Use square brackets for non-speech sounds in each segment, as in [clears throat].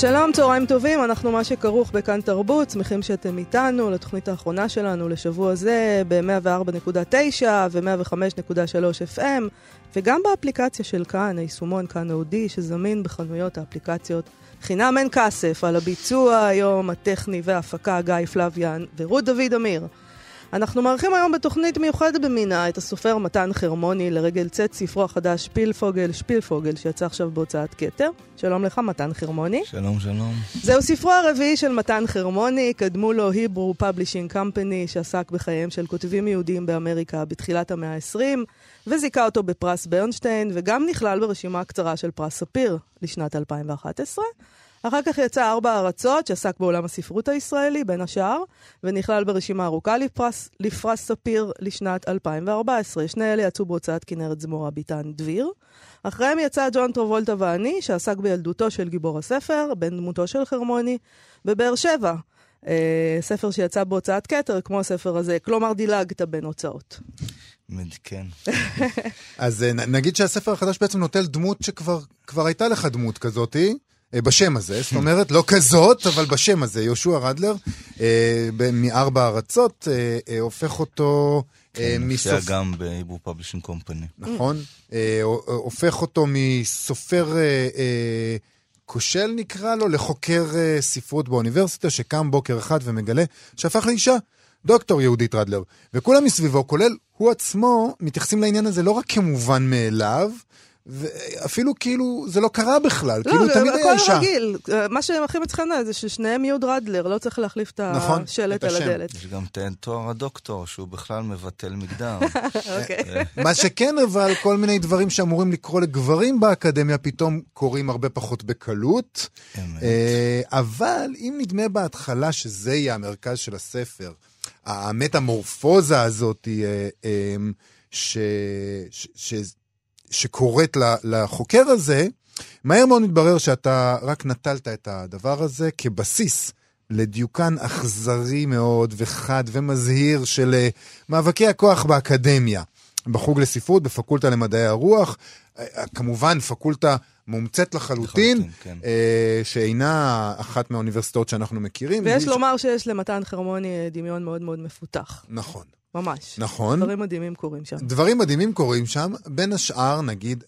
שלום, צהריים טובים, אנחנו מה שכרוך בכאן תרבות, שמחים שאתם איתנו לתוכנית האחרונה שלנו לשבוע זה ב-104.9 ו-105.3 FM וגם באפליקציה של כאן, היישומון כאן אודי, שזמין בחנויות האפליקציות חינם אין כסף על הביצוע היום הטכני וההפקה גיא פלוויאן ורות דוד אמיר. אנחנו מארחים היום בתוכנית מיוחדת במינה את הסופר מתן חרמוני לרגל צאת ספרו החדש שפילפוגל, שפילפוגל, שיצא עכשיו בהוצאת כתר. שלום לך, מתן חרמוני. שלום, שלום. זהו ספרו הרביעי של מתן חרמוני, קדמו לו Hebrew Publishing Company, שעסק בחייהם של כותבים יהודים באמריקה בתחילת המאה ה-20, וזיכה אותו בפרס ברנשטיין, וגם נכלל ברשימה הקצרה של פרס ספיר לשנת 2011. אחר כך יצא ארבע ארצות, שעסק בעולם הספרות הישראלי, בין השאר, ונכלל ברשימה ארוכה לפרס, לפרס ספיר לשנת 2014. שני אלה יצאו בהוצאת כנרת זמורה ביטן דביר. אחריהם יצא ג'ון טרובולטה ואני, שעסק בילדותו של גיבור הספר, בן דמותו של חרמוני, בבאר שבע. אה, ספר שיצא בהוצאת כתר, כמו הספר הזה. כלומר, דילגת בין הוצאות. כן. [laughs] אז אה, נגיד שהספר החדש בעצם נוטל דמות שכבר הייתה לך דמות כזאתי. אה, בשם הזה, זאת אומרת, לא כזאת, אבל בשם הזה, יהושע רדלר, אה, מארבע ארצות, אה, הופך אותו כן, מסוף... כן, גם ב-Hebrew Publishing Company. נכון, הופך אותו מסופר כושל נקרא לו, לחוקר ספרות באוניברסיטה, שקם בוקר אחד ומגלה שהפך לאישה. דוקטור יהודית רדלר, וכולם מסביבו, כולל הוא עצמו, מתייחסים לעניין הזה לא רק כמובן מאליו, ואפילו כאילו זה לא קרה בכלל, לא, כאילו תמיד היה אישה. לא, הכל רגיל. מה שהם הכי מצחיק זה ששניהם יהיו רדלר, לא צריך להחליף את נכון, השלט על הדלת. יש גם את תואר הדוקטור, שהוא בכלל מבטל מגדר. [laughs] אוקיי. מה שכן, אבל כל מיני דברים שאמורים לקרוא לגברים באקדמיה, פתאום קורים הרבה פחות בקלות. אה, אבל אם נדמה בהתחלה שזה יהיה המרכז של הספר, המטמורפוזה הזאת, אה, אה, ש... ש... שקורית לחוקר הזה, מהר מאוד מתברר שאתה רק נטלת את הדבר הזה כבסיס לדיוקן אכזרי מאוד וחד ומזהיר של אה, מאבקי הכוח באקדמיה. בחוג לספרות, בפקולטה למדעי הרוח, אה, כמובן פקולטה מומצאת לחלוטין, לחלוטין כן. אה, שאינה אחת מהאוניברסיטאות שאנחנו מכירים. ויש לומר ש... שיש למתן חרמוני דמיון מאוד מאוד מפותח. נכון. ממש. נכון. דברים מדהימים קורים שם. דברים מדהימים קורים שם, בין השאר, נגיד,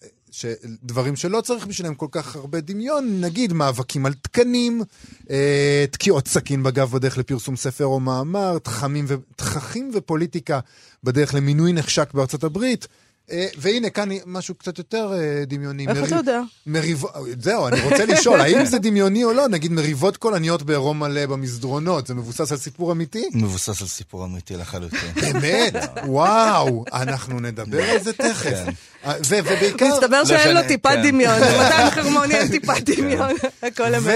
דברים שלא צריך בשבילם כל כך הרבה דמיון, נגיד מאבקים על תקנים, אה, תקיעות סכין בגב בדרך לפרסום ספר או מאמר, תככים, ו... תככים ופוליטיקה בדרך למינוי נחשק בארצות הברית. אה, והנה, כאן משהו קצת יותר אה, דמיוני. איך אתה יודע? מריב... זהו, אני רוצה לשאול, האם זה דמיוני או לא? נגיד מריבות קולניות בעירום מלא במסדרונות, זה מבוסס על סיפור אמיתי? מבוסס על סיפור אמיתי לחלוטין. באמת? וואו, אנחנו נדבר על זה תכף. כן. אה, ובעיקר... מסתבר שאין לו טיפת כן. דמיון, [laughs] למתן חרמוני אין טיפת כן. דמיון, הכל אמת.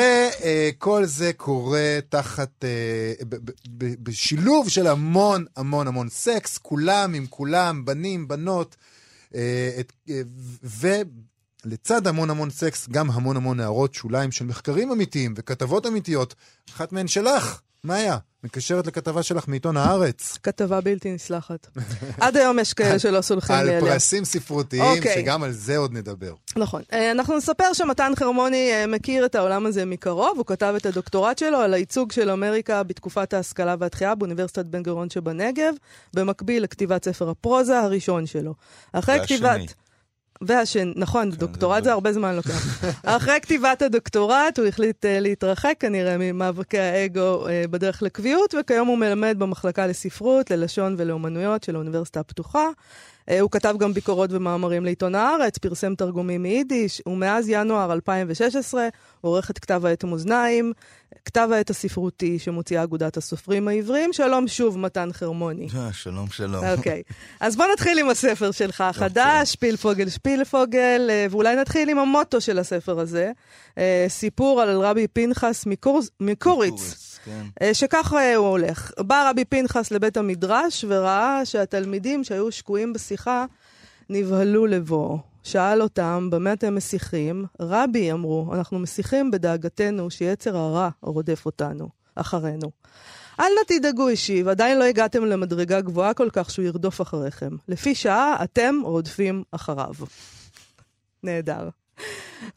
וכל זה קורה תחת, בשילוב של המון המון המון סקס, כולם עם כולם, בנים, בנות. אה, אה, ולצד המון המון סקס, גם המון המון הערות שוליים של מחקרים אמיתיים וכתבות אמיתיות. אחת מהן שלך, מאיה, מקשרת לכתבה שלך מעיתון הארץ. כתבה בלתי נסלחת. עד היום יש כאלה שלא סולחים לי עליה. על פרסים ספרותיים, okay. אוקיי. שגם על זה עוד נדבר. נכון. אה, אנחנו נספר שמתן חרמוני מכיר את העולם הזה מקרוב. הוא כתב את הדוקטורט שלו על הייצוג של אמריקה בתקופת ההשכלה והתחייה באוניברסיטת בן גוריון שבנגב, במקביל לכתיבת ספר הפרוזה הראשון שלו. אחרי כתיבת... והשני, נכון, כן, דוקטורט זה הרבה זמן לוקח. [laughs] אחרי כתיבת הדוקטורט הוא החליט uh, להתרחק כנראה ממאבקי האגו uh, בדרך לקביעות, וכיום הוא מלמד במחלקה לספרות, ללשון ולאומנויות של האוניברסיטה הפתוחה. Uh, הוא כתב גם ביקורות ומאמרים לעיתון הארץ, פרסם תרגומים מיידיש, ומאז ינואר 2016 הוא עורך את כתב העת המאזניים, כתב העת הספרותי שמוציאה אגודת הסופרים העבריים. שלום שוב, מתן חרמוני. אה, שלום, שלום. אוקיי. אז בוא נתחיל עם הספר שלך החדש, שפילפוגל שפילפוגל, אה, ואולי נתחיל עם המוטו של הספר הזה. אה, סיפור על רבי פנחס מקוריץ. כן. אה, שככה הוא הולך. בא רבי פנחס לבית המדרש וראה שהתלמידים שהיו שקועים בשיחה נבהלו לבואו. שאל אותם, במה אתם מסיחים? רבי, אמרו, אנחנו מסיחים בדאגתנו שיצר הרע רודף אותנו, אחרינו. אל נא תדאגו, השיב, עדיין לא הגעתם למדרגה גבוהה כל כך שהוא ירדוף אחריכם. לפי שעה אתם רודפים אחריו. נהדר.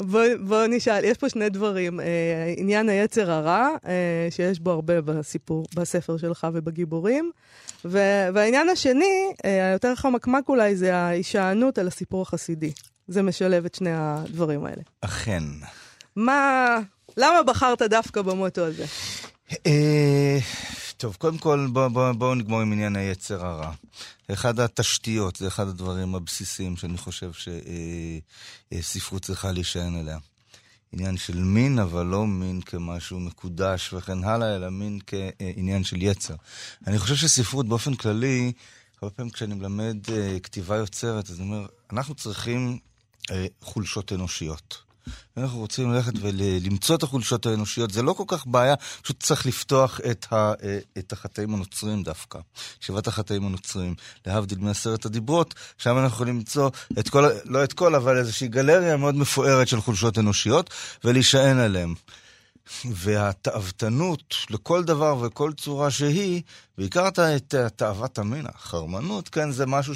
בואו בוא נשאל, יש פה שני דברים. אה, עניין היצר הרע, אה, שיש בו הרבה בסיפור, בספר שלך ובגיבורים. ו- והעניין השני, אה, היותר חמקמק אולי, זה ההישענות על הסיפור החסידי. זה משלב את שני הדברים האלה. אכן. מה... למה בחרת דווקא במוטו הזה? אה, טוב, קודם כל בואו בוא, בוא נגמור עם עניין היצר הרע. אחד התשתיות, זה אחד הדברים הבסיסיים שאני חושב שספרות צריכה להישען עליה. עניין של מין, אבל לא מין כמשהו מקודש וכן הלאה, אלא מין כעניין של יצר. אני חושב שספרות באופן כללי, הרבה פעמים כשאני מלמד כתיבה יוצרת, אז אני אומר, אנחנו צריכים חולשות אנושיות. אנחנו רוצים ללכת ולמצוא את החולשות האנושיות, זה לא כל כך בעיה, פשוט צריך לפתוח את, ה, את החטאים הנוצרים דווקא, שבעת החטאים הנוצרים, להבדיל מעשרת הדיברות, שם אנחנו יכולים למצוא את כל, לא את כל, אבל איזושהי גלריה מאוד מפוארת של חולשות אנושיות, ולהישען עליהן. והתאוותנות לכל דבר וכל צורה שהיא, בעיקר את תאוות המין, החרמנות, כן, זה משהו.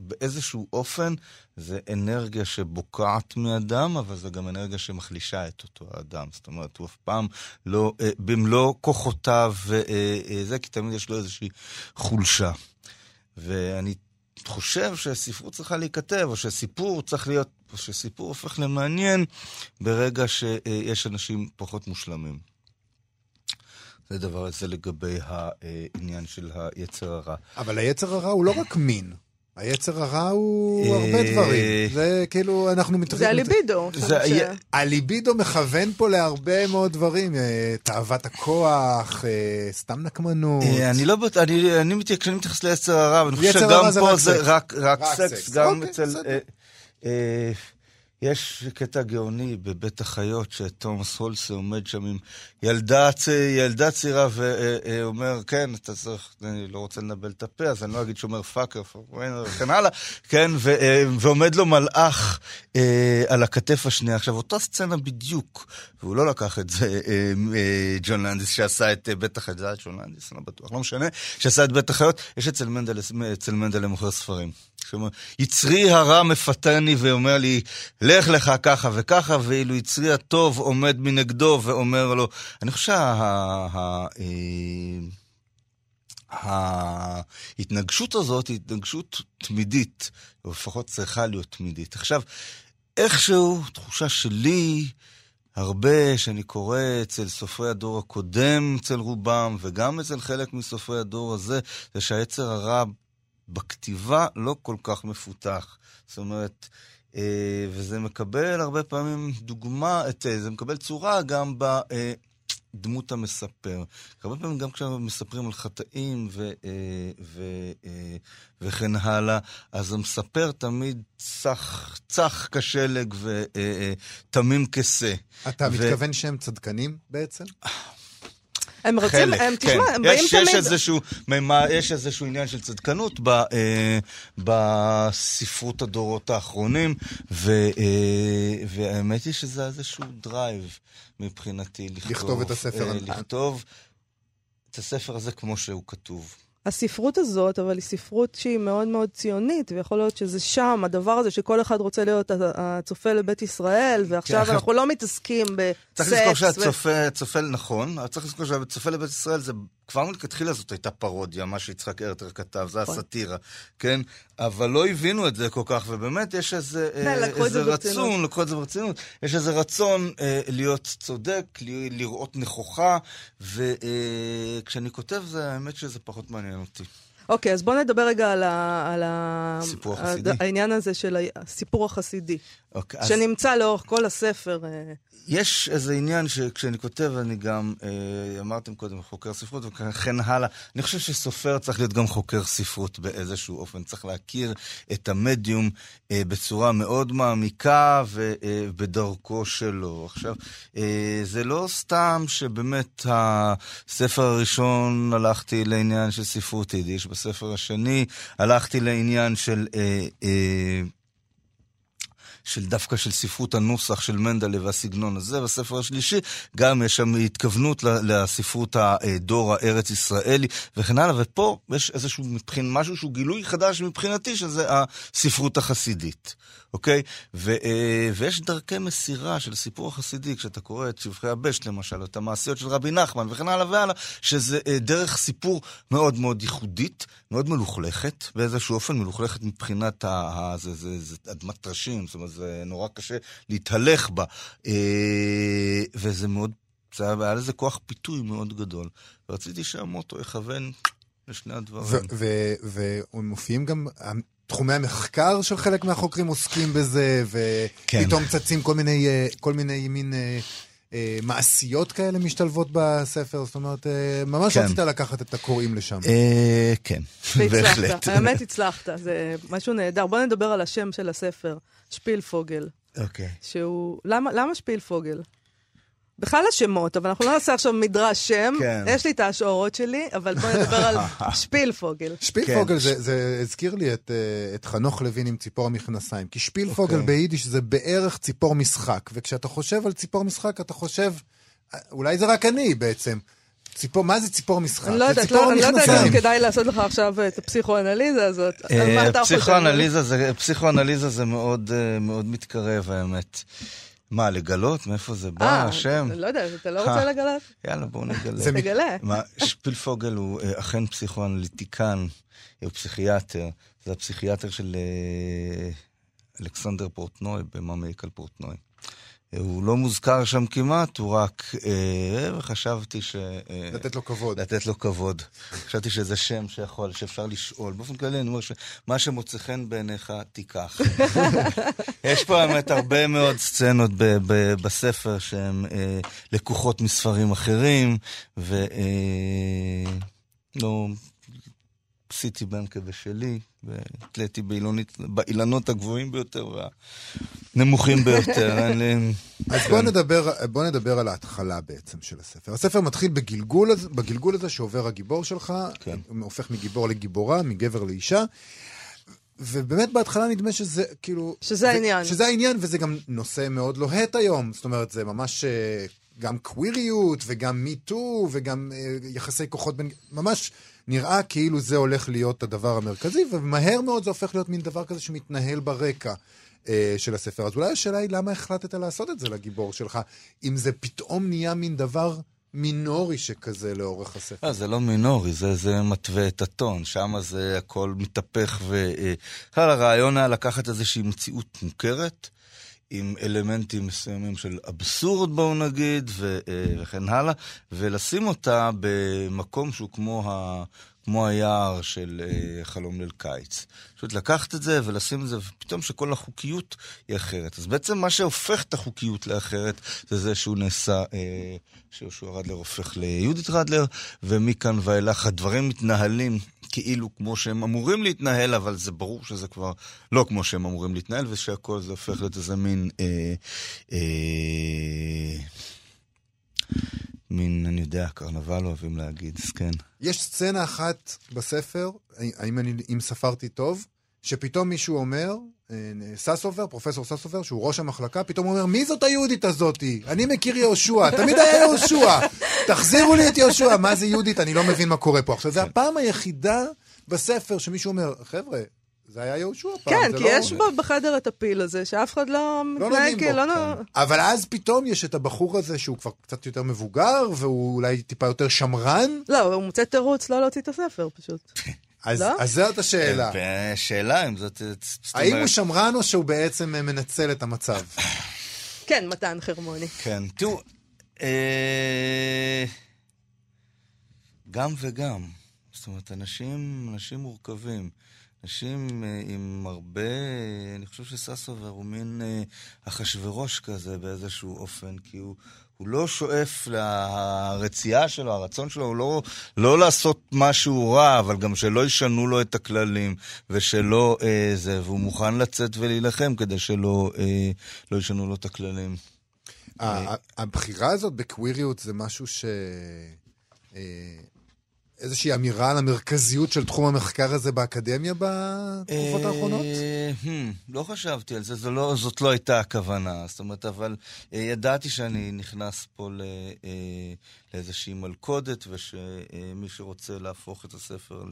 באיזשהו אופן זה אנרגיה שבוקעת מאדם, אבל זה גם אנרגיה שמחלישה את אותו האדם. זאת אומרת, הוא אף פעם לא, אה, במלוא כוחותיו וזה, אה, אה, כי תמיד יש לו איזושהי חולשה. ואני חושב שספרות צריכה להיכתב, או שסיפור צריך להיות, או שסיפור הופך למעניין ברגע שיש אנשים פחות מושלמים. זה דבר הזה לגבי העניין של היצר הרע. אבל היצר הרע הוא לא רק מין. היצר הרע הוא הרבה אה, דברים. זה כאילו, אנחנו מתחילים... זה הליבידו. הליבידו מכוון פה להרבה מאוד דברים. אה, תאוות הכוח, אה, סתם נקמנות. אני לא... אני מתייחס ליצר הרע, ואני חושב שגם פה זה רק סקס. גם אוקיי, אצל... יש קטע גאוני בבית החיות, שתומאס הולסה עומד שם עם ילדה, ילדה צעירה ואומר, כן, אתה צריך, אני לא רוצה לנבל את הפה, אז אני לא אגיד שאומר פאקר, וכן הלאה, כן, ו, ועומד לו מלאך אה, על הכתף השנייה. עכשיו, אותה סצנה בדיוק, והוא לא לקח את זה, אה, אה, ג'ון לנדיס שעשה את בית החיות, זה היה ג'ון לנדיס, לא בטוח, לא משנה, שעשה את בית החיות, יש אצל מנדל, אצל מנדל למוכר ספרים. יצרי הרע מפתני ואומר לי, לך לך ככה וככה, ואילו יצרי הטוב עומד מנגדו ואומר לו, אני חושב שה... ההתנגשות הזאת היא התנגשות תמידית, או לפחות צריכה להיות תמידית. עכשיו, איכשהו, תחושה שלי, הרבה שאני קורא אצל סופרי הדור הקודם, אצל רובם, וגם אצל חלק מסופרי הדור הזה, זה שהיצר הרע בכתיבה לא כל כך מפותח. זאת אומרת, אה, וזה מקבל הרבה פעמים דוגמה, את, אה, זה מקבל צורה גם בדמות אה, המספר. הרבה פעמים גם כשאנחנו מספרים על חטאים ו, ו, וכן הלאה, אז המספר תמיד צח, צח כשלג ותמים כשה. אתה ו... מתכוון שהם צדקנים בעצם? הם רוצים, חלק, הם, תשמע, כן. הם באים יש, תמיד... יש איזשהו, יש איזשהו עניין של צדקנות ב, אה, בספרות הדורות האחרונים, ו, אה, והאמת היא שזה איזשהו drive מבחינתי לכתוב. לכתוב את הספר. אה, לכתוב את הספר הזה כמו שהוא כתוב. הספרות הזאת, אבל היא ספרות שהיא מאוד מאוד ציונית, ויכול להיות שזה שם, הדבר הזה שכל אחד רוצה להיות הצופה לבית ישראל, ועכשיו כן, אנחנו לא מתעסקים בסקס. צריך לזכור שהצופה, צופה, נכון, אבל צריך לזכור שהצופה לבית ישראל זה כבר מלכתחילה זאת הייתה פרודיה, מה שיצחק הרטר כתב, זה נכון. הסאטירה, כן? אבל לא הבינו את זה כל כך, ובאמת יש איזה, כן, אה, איזה רצון, לקחו את זה ברצינות, יש איזה רצון אה, להיות צודק, לראות נכוחה, וכשאני אה, כותב זה, האמת שזה פחות מעניין אותי. אוקיי, אז בואו נדבר רגע על, ה, על ה, סיפור החסידי. העניין הזה של הסיפור החסידי, אוקיי, אז שנמצא לאורך כל הספר. אה, יש איזה עניין שכשאני כותב, אני גם, אה, אמרתם קודם, חוקר ספרות וכן הלאה. אני חושב שסופר צריך להיות גם חוקר ספרות באיזשהו אופן. צריך להכיר את המדיום אה, בצורה מאוד מעמיקה ובדרכו שלו. עכשיו, אה, זה לא סתם שבאמת הספר הראשון הלכתי לעניין של ספרות יידיש, בספר השני הלכתי לעניין של... אה, אה, של דווקא של ספרות הנוסח של מנדלה והסגנון הזה. בספר השלישי גם יש שם התכוונות לספרות הדור הארץ-ישראלי וכן הלאה, ופה יש איזשהו מבחין, משהו שהוא גילוי חדש מבחינתי, שזה הספרות החסידית. אוקיי? ו, אה, ויש דרכי מסירה של סיפור החסידי, כשאתה קורא את שבחי הבשט למשל, את המעשיות של רבי נחמן וכן הלאה והלאה, שזה אה, דרך סיפור מאוד מאוד ייחודית, מאוד מלוכלכת, באיזשהו אופן מלוכלכת מבחינת ה... ה זה, זה, זה אדמת טרשים, זאת אומרת, זה נורא קשה להתהלך בה, אה, וזה מאוד... זה היה, היה לזה כוח פיתוי מאוד גדול. ורציתי שהמוטו יכוון לשני הדברים. ומופיעים גם תחומי המחקר של חלק מהחוקרים עוסקים בזה, ופתאום כן. צצים כל מיני, אה, כל מיני מין אה, מעשיות כאלה משתלבות בספר, זאת אומרת, אה, ממש כן. רצית לקחת את הקוראים לשם. אה, כן, בהחלט. האמת הצלחת, זה משהו נהדר. בוא נדבר על השם של הספר, שפילפוגל. אוקיי. שהוא, למה, למה שפילפוגל? בכלל השמות, אבל אנחנו לא נעשה עכשיו מדרש שם. כן. יש לי את ההשערות שלי, אבל בואו נדבר על [laughs] שפילפוגל. שפילפוגל כן. זה, זה הזכיר לי את, אה, את חנוך לוין עם ציפור המכנסיים. כי שפילפוגל okay. אוקיי. ביידיש זה בערך ציפור משחק. וכשאתה חושב על ציפור משחק, אתה חושב, אה, אולי זה רק אני בעצם. ציפור, מה זה ציפור משחק? אני לא יודעת, לא, אני לא יודעת אם כדאי לעשות לך עכשיו את הפסיכואנליזה הזאת. על מה אתה חושב? פסיכואנליזה זה מאוד מתקרב, האמת. מה, לגלות? מאיפה זה בא, אה, השם? לא יודע, אתה לא רוצה לגלות? יאללה, בואו נגלה. זה תגלה. מה, שפילפוגל הוא אה, אכן פסיכואנליטיקן, הוא פסיכיאטר. זה הפסיכיאטר של אה, אלכסנדר פורטנוי במאמי פורטנוי. הוא לא מוזכר שם כמעט, הוא רק... אה, וחשבתי ש... אה, לתת לו כבוד. לתת לו כבוד. חשבתי שזה שם שיכול, שאפשר לשאול. באופן כללי, אני אומר שמה שמוצא חן בעיניך, תיקח. [laughs] יש פה באמת הרבה מאוד סצנות ב- ב- בספר שהן אה, לקוחות מספרים אחרים, ו... אה, לא... עשיתי בהם כבשלי, והתליתי באילנות הגבוהים ביותר והנמוכים ביותר. [laughs] אז בוא נדבר, בוא נדבר על ההתחלה בעצם של הספר. הספר מתחיל בגלגול, בגלגול הזה שעובר הגיבור שלך, כן. הוא הופך מגיבור לגיבורה, מגבר לאישה. ובאמת בהתחלה נדמה שזה כאילו... שזה העניין. שזה העניין, וזה גם נושא מאוד לוהט היום. זאת אומרת, זה ממש אה, גם קוויריות, וגם מיטו, וגם אה, יחסי כוחות בין... ממש נראה כאילו זה הולך להיות הדבר המרכזי, ומהר מאוד זה הופך להיות מין דבר כזה שמתנהל ברקע. אה, של הספר. אז אולי השאלה היא למה החלטת לעשות את זה לגיבור שלך, אם זה פתאום נהיה מין דבר מינורי שכזה לאורך הספר. לא, זה לא מינורי, זה, זה מתווה את הטון, שם זה הכל מתהפך ו... בכלל הרעיון היה לקחת איזושהי מציאות מוכרת, עם אלמנטים מסוימים של אבסורד, בואו נגיד, ו, אה, וכן הלאה, ולשים אותה במקום שהוא כמו, ה, כמו היער של אה, חלום ליל קיץ. פשוט לקחת את זה ולשים את זה, ופתאום שכל החוקיות היא אחרת. אז בעצם מה שהופך את החוקיות לאחרת, זה זה שהוא נעשה, אה, שיהושע רדלר הופך ליהודית רדלר, ומכאן ואילך הדברים מתנהלים כאילו כמו שהם אמורים להתנהל, אבל זה ברור שזה כבר לא כמו שהם אמורים להתנהל, ושהכל זה הופך להיות איזה מין... אה, אה, מין, אני יודע, קרנבל אוהבים להגיד, כן. יש סצנה אחת בספר, האם אני, אם ספרתי טוב, שפתאום מישהו אומר, אה, ססובר, פרופסור ססובר, שהוא ראש המחלקה, פתאום אומר, מי זאת היהודית הזאתי? אני מכיר יהושע, תמיד היה יהושע, תחזירו לי את יהושע. מה זה יהודית? אני לא מבין מה קורה פה. עכשיו, זו הפעם היחידה בספר שמישהו אומר, חבר'ה, זה היה יהושע פעם, כן, כי לא... יש בו בחדר את הפיל הזה, שאף אחד לא, לא מתנהג כאילו... לא כן. אבל אז פתאום יש את הבחור הזה שהוא כבר קצת יותר מבוגר, והוא אולי טיפה יותר שמרן. לא, הוא מוצא תירוץ לא להוציא את הספר, פשוט. אז, לא? אז זאת השאלה. אה, שאלה אם זאת... האם הוא שמרן או שהוא בעצם מנצל את המצב? כן, מתן חרמוני. כן, תראו, אה, גם וגם. זאת אומרת, אנשים, אנשים מורכבים. אנשים אה, עם הרבה, אני חושב שססובר הוא מין אה, אחשוורוש כזה באיזשהו אופן, כי הוא, הוא לא שואף לרצייה שלו, הרצון שלו הוא לא, לא לעשות משהו רע, אבל גם שלא ישנו לו את הכללים, ושלא אה, זה, והוא מוכן לצאת ולהילחם כדי שלא אה, לא ישנו לו את הכללים. הבחירה הזאת בקוויריות זה משהו ש... איזושהי אמירה על המרכזיות של תחום המחקר הזה באקדמיה בתקופות אה, האחרונות? לא חשבתי על זה, לא, זאת לא הייתה הכוונה. זאת אומרת, אבל אה, ידעתי שאני נכנס פה אה, לאיזושהי מלכודת, ושמי שרוצה להפוך את הספר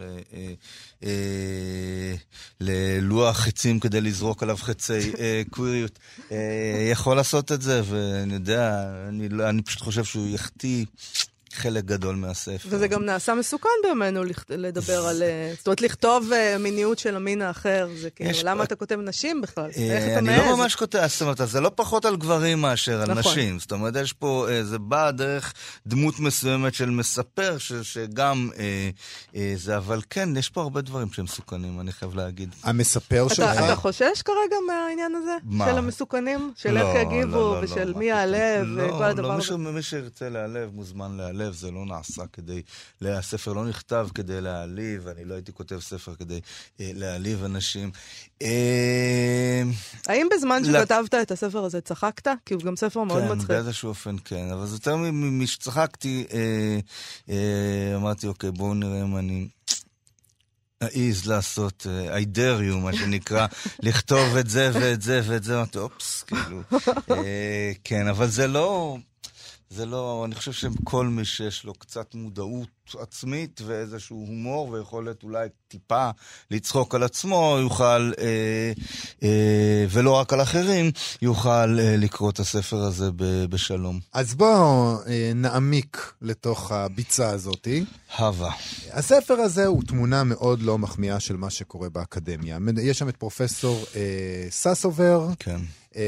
ללוח חצים כדי לזרוק עליו חצי [laughs] קוויריות, יכול לעשות את זה, ואני יודע, אני, לא, אני פשוט חושב שהוא יחטיא. חלק גדול מהספר. וזה גם נעשה מסוכן בימינו לדבר על... אה, זאת אומרת, לכתוב אה, מיניות של המין האחר, זה כאילו, למה אתה כותב נשים בכלל? איך אתה מעז? אני לא ממש כותב, זאת אומרת, זה לא פחות על גברים מאשר על נכון. נשים. זאת אומרת, יש פה, אה, זה בא דרך דמות מסוימת של מספר, שגם זה, אבל כן, יש פה הרבה דברים שהם מסוכנים, אני חייב להגיד. המספר שלך... אתה חושש כרגע מהעניין הזה? מה? של המסוכנים? של לא, איך יגיבו, לא, לא, ושל מי יעלב, וכל הדבר הזה? לא, מי שירצה להיעלב מוזמן להיעלב. לב, זה לא נעשה כדי, הספר לא נכתב כדי להעליב, אני לא הייתי כותב ספר כדי אה, להעליב אנשים. אה, האם בזמן שכתבת את הספר הזה צחקת? כי הוא גם ספר מאוד כן, מצחיק. כן, באיזשהו אופן כן, אבל זה יותר משצחקתי, אה, אה, אמרתי, אוקיי, בואו נראה אם אני... אעז לעשות, uh, I dare you, מה שנקרא, [laughs] לכתוב את זה ואת זה ואת זה, אמרתי, אופס, כאילו, uh, כן, אבל זה לא, זה לא, אני חושב שכל מי שיש לו קצת מודעות עצמית ואיזשהו הומור ויכולת אולי טיפה לצחוק על עצמו, יוכל, אה, אה, ולא רק על אחרים, יוכל אה, לקרוא את הספר הזה ב, בשלום. אז בואו אה, נעמיק לתוך הביצה הזאתי. הווה. הספר הזה הוא תמונה מאוד לא מחמיאה של מה שקורה באקדמיה. יש שם את פרופסור אה, ססובר. כן. אה,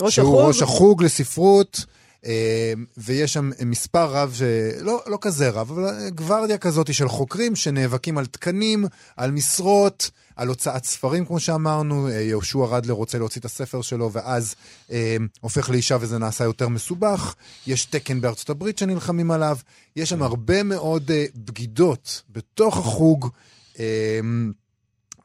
ראש שהוא החוג. ראש החוג לספרות. אמ, ויש שם מספר רב, לא, לא כזה רב, אבל גוורדיה כזאת של חוקרים שנאבקים על תקנים, על משרות, על הוצאת ספרים, כמו שאמרנו. אה, יהושע רדלר רוצה להוציא את הספר שלו, ואז אה, הופך לאישה וזה נעשה יותר מסובך. יש תקן בארצות הברית שנלחמים עליו. יש שם הרבה מאוד אה, בגידות בתוך החוג. אה,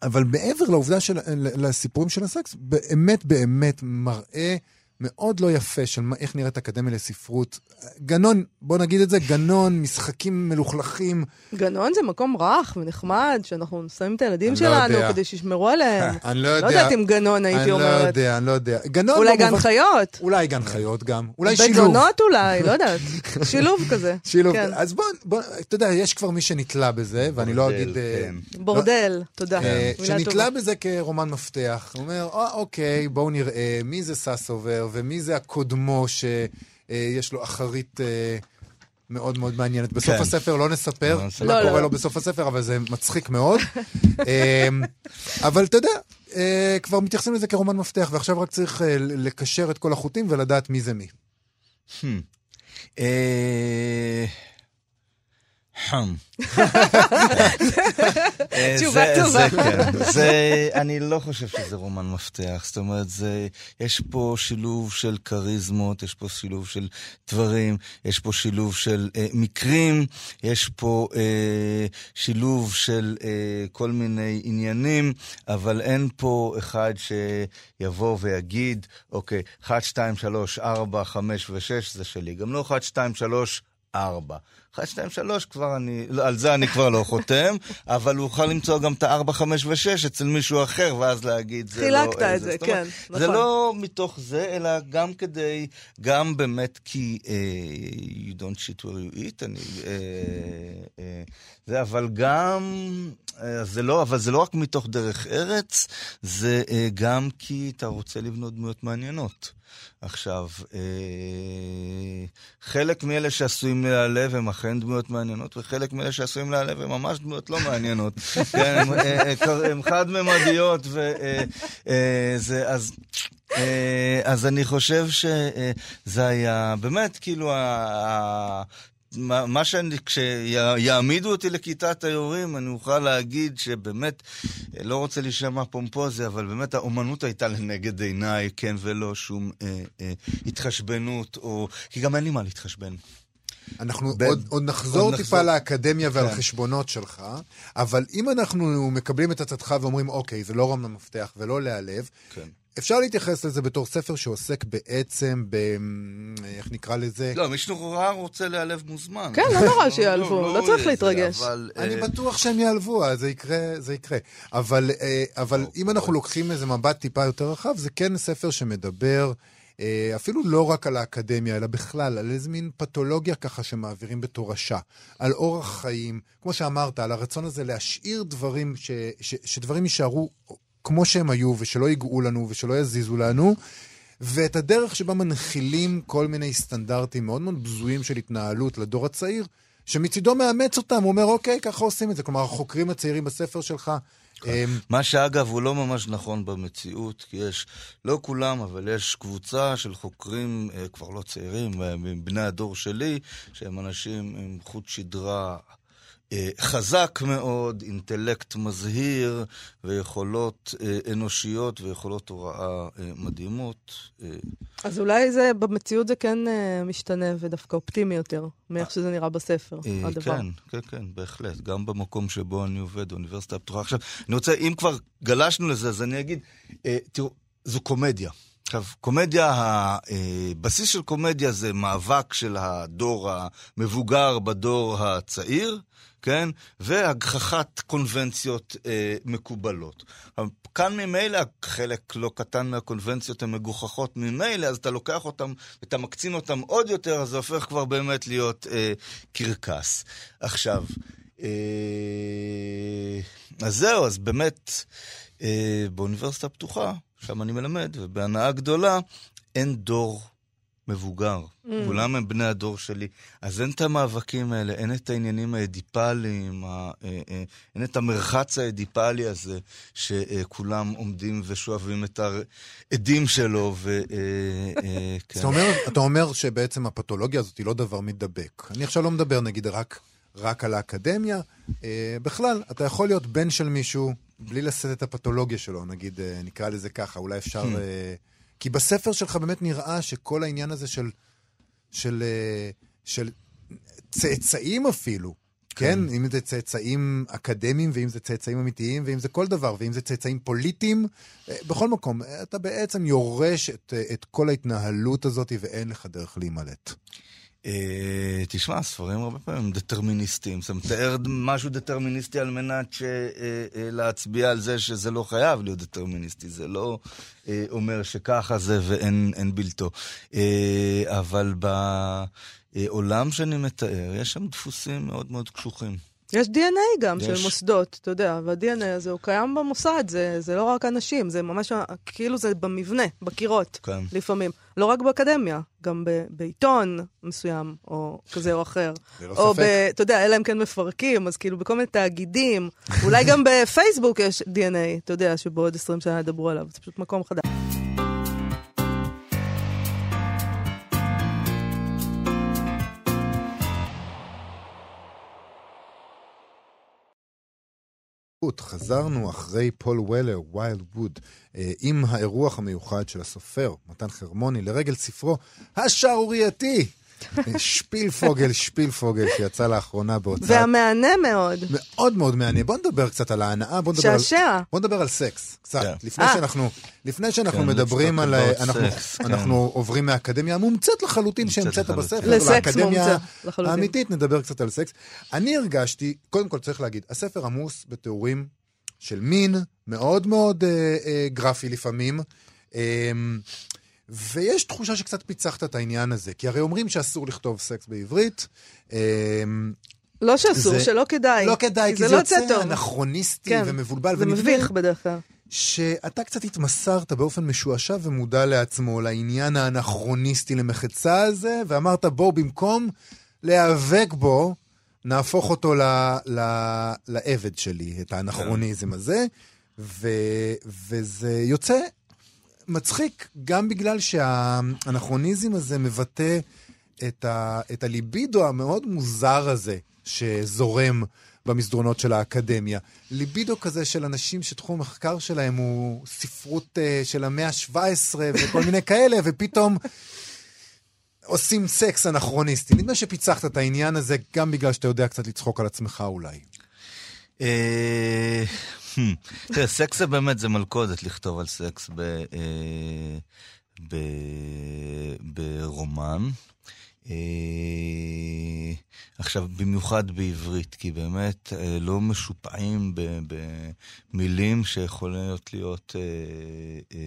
אבל מעבר לעובדה של, לסיפורים של הסקס, באמת באמת מראה מאוד לא יפה של מה, איך נראית אקדמיה לספרות. גנון, בוא נגיד את זה, גנון, משחקים מלוכלכים. גנון זה מקום רך ונחמד, שאנחנו שמים את הילדים לא שלנו לא כדי שישמרו עליהם. [laughs] אני לא יודע. לא יודעת אם גנון הייתי אומרת. אני לא יודע, אני לא יודע. גנון אולי גן חיות. אולי גן חיות גם. אולי שילוב. בגונות אולי, לא [laughs] יודעת. שילוב כזה. שילוב. כן. אז בוא, בוא, אתה יודע, יש כבר מי שנתלה בזה, ואני לא אגיד... אה, כן. בורדל, תודה. אה, שנתלה בזה כרומן מפתח. הוא אומר, אה, אוקיי, בואו נראה מי זה ססובר. אומר, ומי זה הקודמו שיש לו אחרית אה, מאוד מאוד מעניינת. בסוף כן. הספר לא נספר לא, מה לא, קורה לא. לו בסוף הספר, אבל זה מצחיק מאוד. [laughs] אמ, אבל אתה יודע, אה, כבר מתייחסים לזה כרומן מפתח, ועכשיו רק צריך אה, לקשר את כל החוטים ולדעת מי זה מי. חם. אה, תשובה טובה. כן. זה, אני לא חושב שזה רומן מפתח. זאת אומרת, זה, יש פה שילוב של כריזמות, יש פה שילוב של דברים, יש פה שילוב של אה, מקרים, יש פה אה, שילוב של אה, כל מיני עניינים, אבל אין פה אחד שיבוא ויגיד, אוקיי, 1, 2, 3, 4, 5 ו-6 זה שלי. גם לא 1, 2, 3, 4. 1, 2, 3 כבר אני, לא, על זה אני כבר לא חותם, [laughs] אבל הוא יוכל למצוא גם את ה-4, 5 ו-6 אצל מישהו אחר, ואז להגיד, זה לא... חילקת את זה, כן, נכון. זה לא מתוך זה, אלא גם כדי, גם באמת כי uh, you don't shit where you eat, אני... Uh, uh, זה, אבל גם... Uh, זה לא, אבל זה לא רק מתוך דרך ארץ, זה uh, גם כי אתה רוצה לבנות דמויות מעניינות. עכשיו, אה, חלק מאלה שעשויים להיעלב הם אכן דמויות מעניינות, וחלק מאלה שעשויים להיעלב הם ממש דמויות לא מעניינות. [laughs] כן, הם, אה, אה, הם חד-ממדיות, וזה, אה, אז... אז אני חושב שזה היה באמת כאילו מה, מה שאני, כשיעמידו אותי לכיתת היורים, אני אוכל להגיד שבאמת, לא רוצה להישמע פומפוזי, אבל באמת האומנות הייתה לנגד עיניי, כן ולא, שום אה, אה, התחשבנות, או... כי גם אין לי מה להתחשבן. אנחנו ב... עוד, עוד נחזור עוד טיפה נחזור... לאקדמיה ועל כן. חשבונות שלך, אבל אם אנחנו מקבלים את עצתך ואומרים, אוקיי, זה לא רם למפתח ולא להיעלב, כן. אפשר להתייחס לזה בתור ספר שעוסק בעצם ב... איך נקרא לזה? לא, מי שנורא רוצה להיעלב מוזמן. כן, לא נורא [laughs] שיעלבו, לא, לא, לא צריך להתרגש. אבל, אני. בטוח שהם יעלבו, אז זה יקרה, זה יקרה. אבל, uh, אבל או, אם. אנחנו לוקחים איזה מבט טיפה יותר רחב, זה כן ספר שמדבר... אה, אפילו לא רק על האקדמיה, אלא בכלל, על איזה מין פתולוגיה ככה שמעבירים בתורשה, על אורח חיים, כמו שאמרת, על הרצון הזה להשאיר דברים, ש, ש, שדברים יישארו כמו שהם היו, ושלא ייגעו לנו, ושלא יזיזו לנו. ואת הדרך שבה מנחילים כל מיני סטנדרטים מאוד מאוד בזויים של התנהלות לדור הצעיר, שמצידו מאמץ אותם, הוא אומר, אוקיי, ככה עושים את זה. כלומר, החוקרים הצעירים בספר שלך כן. אמ, מה שאגב הוא לא ממש נכון במציאות, כי יש, לא כולם, אבל יש קבוצה של חוקרים, אה, כבר לא צעירים, אה, מבני הדור שלי, שהם אנשים עם חוט שדרה חזק מאוד, אינטלקט מזהיר, ויכולות אה, אנושיות ויכולות הוראה אה, מדהימות. אז אולי זה, במציאות זה כן משתנה ודווקא אופטימי יותר, מאיך שזה נראה בספר, הדבר. כן, כן, כן, בהחלט. גם במקום שבו אני עובד, האוניברסיטה הפתוחה. עכשיו, אני רוצה, אם כבר גלשנו לזה, אז אני אגיד, תראו, זו קומדיה. עכשיו, קומדיה, הבסיס של קומדיה זה מאבק של הדור המבוגר בדור הצעיר, כן? והגחכת קונבנציות אה, מקובלות. כאן ממילא חלק לא קטן מהקונבנציות הן מגוחכות ממילא, אז אתה לוקח אותן ואתה מקצין אותן עוד יותר, אז זה הופך כבר באמת להיות אה, קרקס. עכשיו, אה, אז זהו, אז באמת, אה, באוניברסיטה הפתוחה, שם אני מלמד, ובהנאה גדולה, אין דור מבוגר. Mm. כולם הם בני הדור שלי. אז אין את המאבקים האלה, אין את העניינים האדיפליים, ה, אה, אה, אין את המרחץ האדיפלי הזה, שכולם עומדים ושואבים את העדים שלו. ו, אה, [laughs] כן. אתה, אומר, אתה אומר שבעצם הפתולוגיה הזאת היא לא דבר מידבק. אני עכשיו לא מדבר נגיד רק, רק על האקדמיה. בכלל, אתה יכול להיות בן של מישהו בלי לשאת את הפתולוגיה שלו, נגיד, נקרא לזה ככה, אולי אפשר... כי בספר שלך באמת נראה שכל העניין הזה של, של, אה, של צאצאים אפילו, כן? כן? אם זה צאצאים אקדמיים, ואם זה צאצאים אמיתיים, ואם זה כל דבר, ואם זה צאצאים פוליטיים, אה, בכל מקום, אתה בעצם יורש את, את כל ההתנהלות הזאת, ואין לך דרך להימלט. אה, תשמע, ספרים הרבה פעמים דטרמיניסטיים. זה מתאר משהו דטרמיניסטי על מנת אה, אה, להצביע על זה שזה לא חייב להיות דטרמיניסטי. זה לא אומר שככה זה ואין בלתו. אבל בעולם שאני מתאר, יש שם דפוסים מאוד מאוד קשוחים. יש DNA גם יש. של מוסדות, אתה יודע, וה-DNA הזה הוא קיים במוסד, זה, זה לא רק אנשים, זה ממש, כאילו זה במבנה, בקירות, כן. לפעמים. לא רק באקדמיה, גם ב, בעיתון מסוים, או כזה או אחר. ללא או ספק. ב, אתה יודע, אלא אם כן מפרקים, אז כאילו בכל מיני תאגידים, אולי גם [laughs] בפייסבוק יש DNA, אתה יודע, שבעוד 20 שנה ידברו עליו, זה פשוט מקום חדש. חזרנו אחרי פול וולר, ויילד ווד, אה, עם האירוח המיוחד של הסופר, מתן חרמוני, לרגל ספרו השערורייתי. שפילפוגל, שפילפוגל, שיצא לאחרונה בהוצאת... והמהנה מאוד. מאוד מאוד מהנה. בוא נדבר קצת על ההנאה, בוא נדבר שעשע. על... בוא נדבר על סקס, קצת. Yeah. כן. לפני, אה. אה. שאנחנו, לפני שאנחנו כן, מדברים על... אנחנו, סקס, אנחנו כן. עוברים מהאקדמיה המומצאת לחלוטין שהמצאת בספר. לסקס מומצא לחלוטין. האמיתית, נדבר קצת על סקס. אני הרגשתי, קודם כל צריך להגיד, הספר עמוס בתיאורים של מין, מאוד מאוד אה, אה, גרפי לפעמים. אה, ויש תחושה שקצת פיצחת את העניין הזה, כי הרי אומרים שאסור לכתוב סקס בעברית. אמ, לא שאסור, זה, שלא כדאי. לא כדאי, כי זה, זה לא יוצא אנכרוניסטי כן, ומבולבל. זה מביך בדרך כלל. שאתה קצת התמסרת באופן משועשע ומודע לעצמו לעניין האנכרוניסטי למחצה הזה, ואמרת בואו במקום להיאבק בו, נהפוך אותו ל, ל, לעבד שלי, את האנכרוניזם הזה, ו, וזה יוצא מצחיק גם בגלל שהאנכרוניזם הזה מבטא את, ה, את הליבידו המאוד מוזר הזה שזורם במסדרונות של האקדמיה. ליבידו כזה של אנשים שתחום המחקר שלהם הוא ספרות uh, של המאה ה-17 וכל מיני כאלה, ופתאום עושים סקס אנכרוניסטי. נדמה שפיצחת את העניין הזה גם בגלל שאתה יודע קצת לצחוק על עצמך אולי. [laughs] תראה, סקס זה באמת, זה מלכודת לכתוב על סקס אה, ברומן. אה, עכשיו, במיוחד בעברית, כי באמת אה, לא משופעים במילים שיכולות להיות, אה,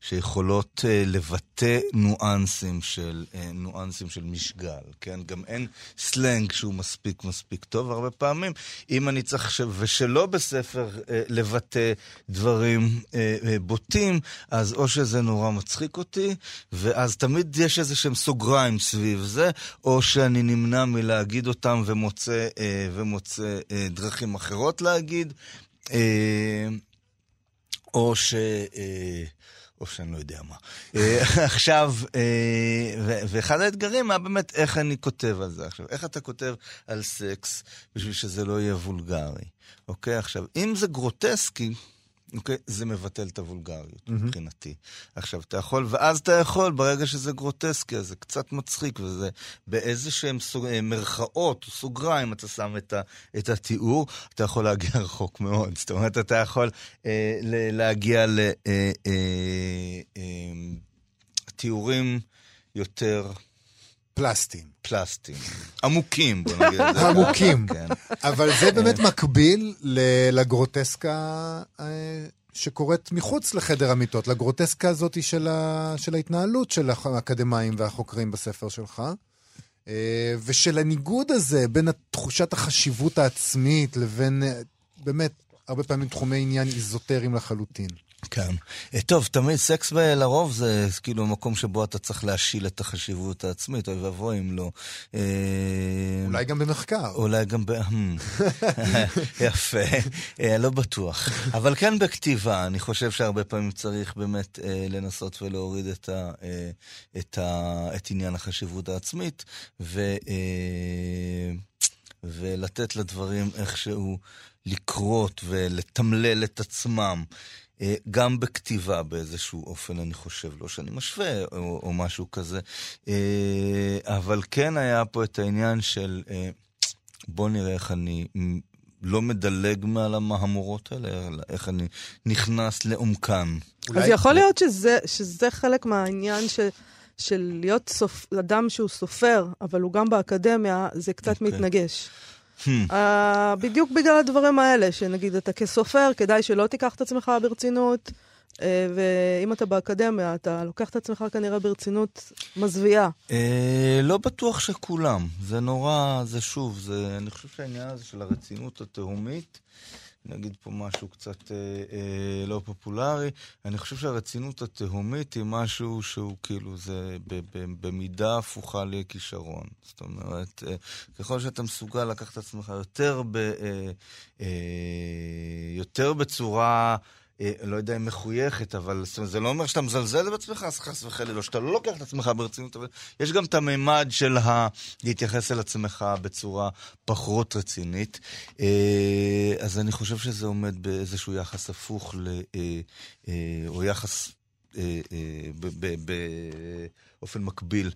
שיכולות לבטא ניואנסים של, ניואנסים של משגל, כן? גם אין סלנג שהוא מספיק מספיק טוב, הרבה פעמים, אם אני צריך, ושלא בספר לבטא דברים בוטים, אז או שזה נורא מצחיק אותי, ואז תמיד יש איזה שהם סוגריים סביב זה, או שאני נמנע מלהגיד אותם ומוצא, אה, ומוצא אה, דרכים אחרות להגיד, אה, או ש... או שאני לא יודע מה. [laughs] עכשיו, ואחד האתגרים היה באמת איך אני כותב על זה. עכשיו, איך אתה כותב על סקס בשביל שזה לא יהיה וולגרי, אוקיי? עכשיו, אם זה גרוטסקי, אוקיי? זה מבטל את הוולגריות mm-hmm. מבחינתי. עכשיו, אתה יכול, ואז אתה יכול, ברגע שזה גרוטסקי, אז זה קצת מצחיק, וזה באיזה שהם סוג, אה, מרכאות, סוגריים, אתה שם את, ה, את התיאור, אתה יכול להגיע [laughs] רחוק מאוד. זאת אומרת, אתה יכול אה, ל, להגיע לתיאורים אה, אה, יותר... פלסטיים. פלסטיים. עמוקים, בוא נגיד את זה. עמוקים. כן. אבל זה באמת מקביל לגרוטסקה אה, שקורית מחוץ לחדר המיטות, לגרוטסקה הזאת של, ה... של ההתנהלות של האקדמאים והחוקרים בספר שלך. אה, ושל הניגוד הזה בין תחושת החשיבות העצמית לבין, אה, באמת, הרבה פעמים תחומי עניין איזוטריים לחלוטין. כן. אה, טוב, תמיד סקס לרוב זה כאילו מקום שבו אתה צריך להשיל את החשיבות העצמית, אוי ואבוי אם לא. אה, אולי גם במחקר. אולי גם ב... [laughs] יפה, אה, לא בטוח. אבל כן בכתיבה, אני חושב שהרבה פעמים צריך באמת לנסות ולהוריד את, ה, את, ה, את עניין החשיבות העצמית, ו, ולתת לדברים איכשהו לקרות ולתמלל את עצמם. אה, גם בכתיבה באיזשהו אופן, אני חושב, לא שאני משווה או, או משהו כזה, אה, אבל כן היה פה את העניין של אה, בוא נראה איך אני לא מדלג מעל המהמורות האלה, אלא איך אני נכנס לעומקן. אז יכול להיות שזה, שזה חלק מהעניין ש... של להיות סופ... אדם שהוא סופר, אבל הוא גם באקדמיה, זה קצת okay. אוקיי. מתנגש. Hmm. Uh, בדיוק בגלל הדברים האלה, שנגיד אתה כסופר, כדאי שלא תיקח את עצמך ברצינות, uh, ואם אתה באקדמיה, אתה לוקח את עצמך כנראה ברצינות מזוויעה. Uh, לא בטוח שכולם. זה נורא, זה שוב, זה, אני חושב שהעניין הזה של הרצינות התהומית, נגיד פה משהו קצת אה, אה, לא פופולרי. אני חושב שהרצינות התהומית היא משהו שהוא כאילו, זה ב, ב, במידה הפוכה לכישרון. זאת אומרת, אה, ככל שאתה מסוגל לקחת את עצמך יותר, ב, אה, אה, יותר בצורה... אה, לא יודע אם מחויכת, אבל זאת אומרת, זה לא אומר שאתה מזלזל בעצמך, אז חס וחלילה, או שאתה לא לוקח את עצמך ברצינות, אבל יש גם את הממד של ה... להתייחס אל עצמך בצורה פחות רצינית. אה, אז אני חושב שזה עומד באיזשהו יחס הפוך, ל... אה, או יחס... באופן מקביל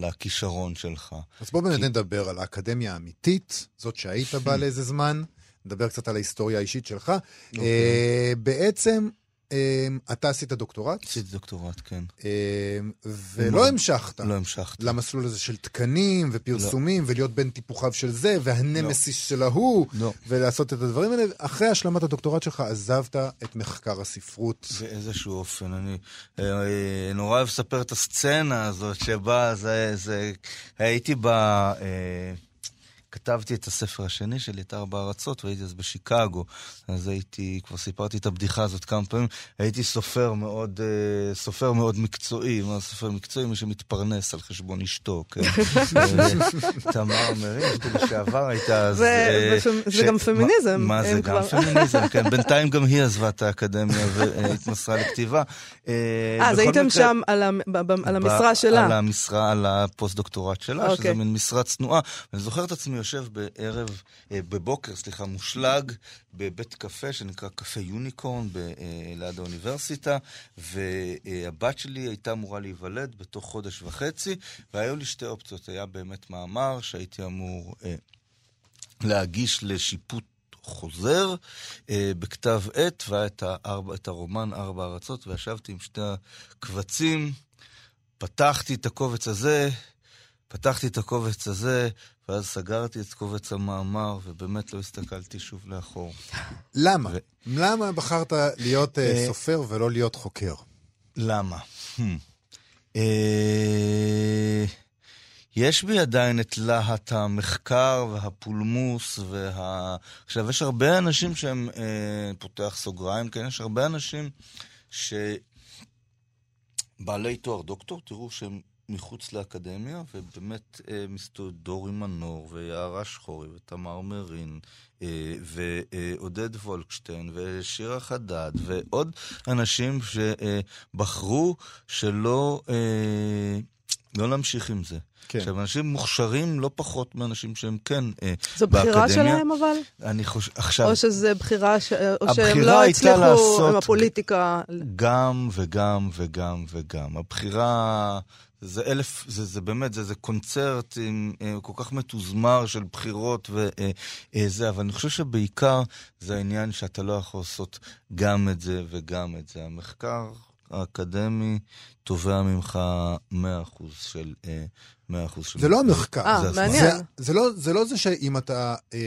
לכישרון שלך. אז בוא באמת נדבר על האקדמיה האמיתית, זאת שהיית בה [laughs] לאיזה זמן. נדבר קצת על ההיסטוריה האישית שלך. Okay. אוקיי. אה, בעצם, אה, אתה עשית דוקטורט? עשיתי דוקטורט, כן. אה, ולא המשכת. לא המשכת. למסלול הזה של תקנים ופרסומים, לא. ולהיות בין טיפוחיו של זה, והנמסיס לא. של ההוא, לא. ולעשות את הדברים האלה. אחרי השלמת הדוקטורט שלך עזבת את מחקר הספרות. באיזשהו אופן. אני נורא אוהב לספר את הסצנה הזאת שבה זה... זה הייתי ב... כתבתי את הספר השני שלי, את ארבע ארצות, והייתי אז בשיקגו. אז הייתי, כבר סיפרתי את הבדיחה הזאת כמה פעמים, הייתי סופר מאוד, אה, סופר מאוד מקצועי. מה סופר מקצועי? מי שמתפרנס על חשבון אשתו, כן. [laughs] תמר מרין, לשעבר הייתה אז... זה גם פמיניזם. מה זה גם פמיניזם, [laughs] כן. בינתיים גם היא עזבה את האקדמיה והתמסרה לכתיבה. אה, אז הייתם שם על המשרה שלה. על המשרה, על הפוסט-דוקטורט שלה, שזה אוקיי. מין משרה צנועה. ואני זוכר את עצמי יושב בערב, אה, בבוקר, סליחה, מושלג, בבית קפה שנקרא קפה Unicorn אה, ליד האוניברסיטה, והבת שלי הייתה אמורה להיוולד בתוך חודש וחצי, והיו לי שתי אופציות. היה באמת מאמר שהייתי אמור אה, להגיש לשיפוט חוזר אה, בכתב עת, והיה את הרומן ארבע ארצות, וישבתי עם שתי הקבצים, פתחתי את הקובץ הזה, פתחתי את הקובץ הזה, ואז סגרתי את קובץ המאמר, ובאמת לא הסתכלתי שוב לאחור. למה? ו... למה בחרת להיות uh, סופר ולא להיות חוקר? למה? Hmm. Uh, יש בי עדיין את להט המחקר והפולמוס וה... עכשיו, יש הרבה אנשים שהם, uh, פותח סוגריים, כן, יש הרבה אנשים ש... בעלי תואר דוקטור, תראו שהם מחוץ לאקדמיה, ובאמת אה, מסתובב דורי מנור, ויערה שחורי, ותמר מרין, אה, ועודד וולקשטיין, ושירה חדד, ועוד אנשים שבחרו שלא אה, לא להמשיך עם זה. כן. עכשיו, אנשים מוכשרים לא פחות מאנשים שהם כן אה, זו באקדמיה. זו בחירה שלהם אבל? אני חושב, עכשיו... או שזה בחירה, ש... או שהם לא הצליחו עם הפוליטיקה? גם וגם וגם וגם. הבחירה... זה אלף, זה, זה באמת, זה, זה קונצרט עם אה, כל כך מתוזמר של בחירות וזה, אה, אה, אבל אני חושב שבעיקר זה העניין שאתה לא יכול לעשות גם את זה וגם את זה. המחקר האקדמי תובע ממך 100% של אה, מאה אחוז של... זה לא המחקר. אה, מעניין. זה, זה, לא, זה לא זה שאם אתה אה,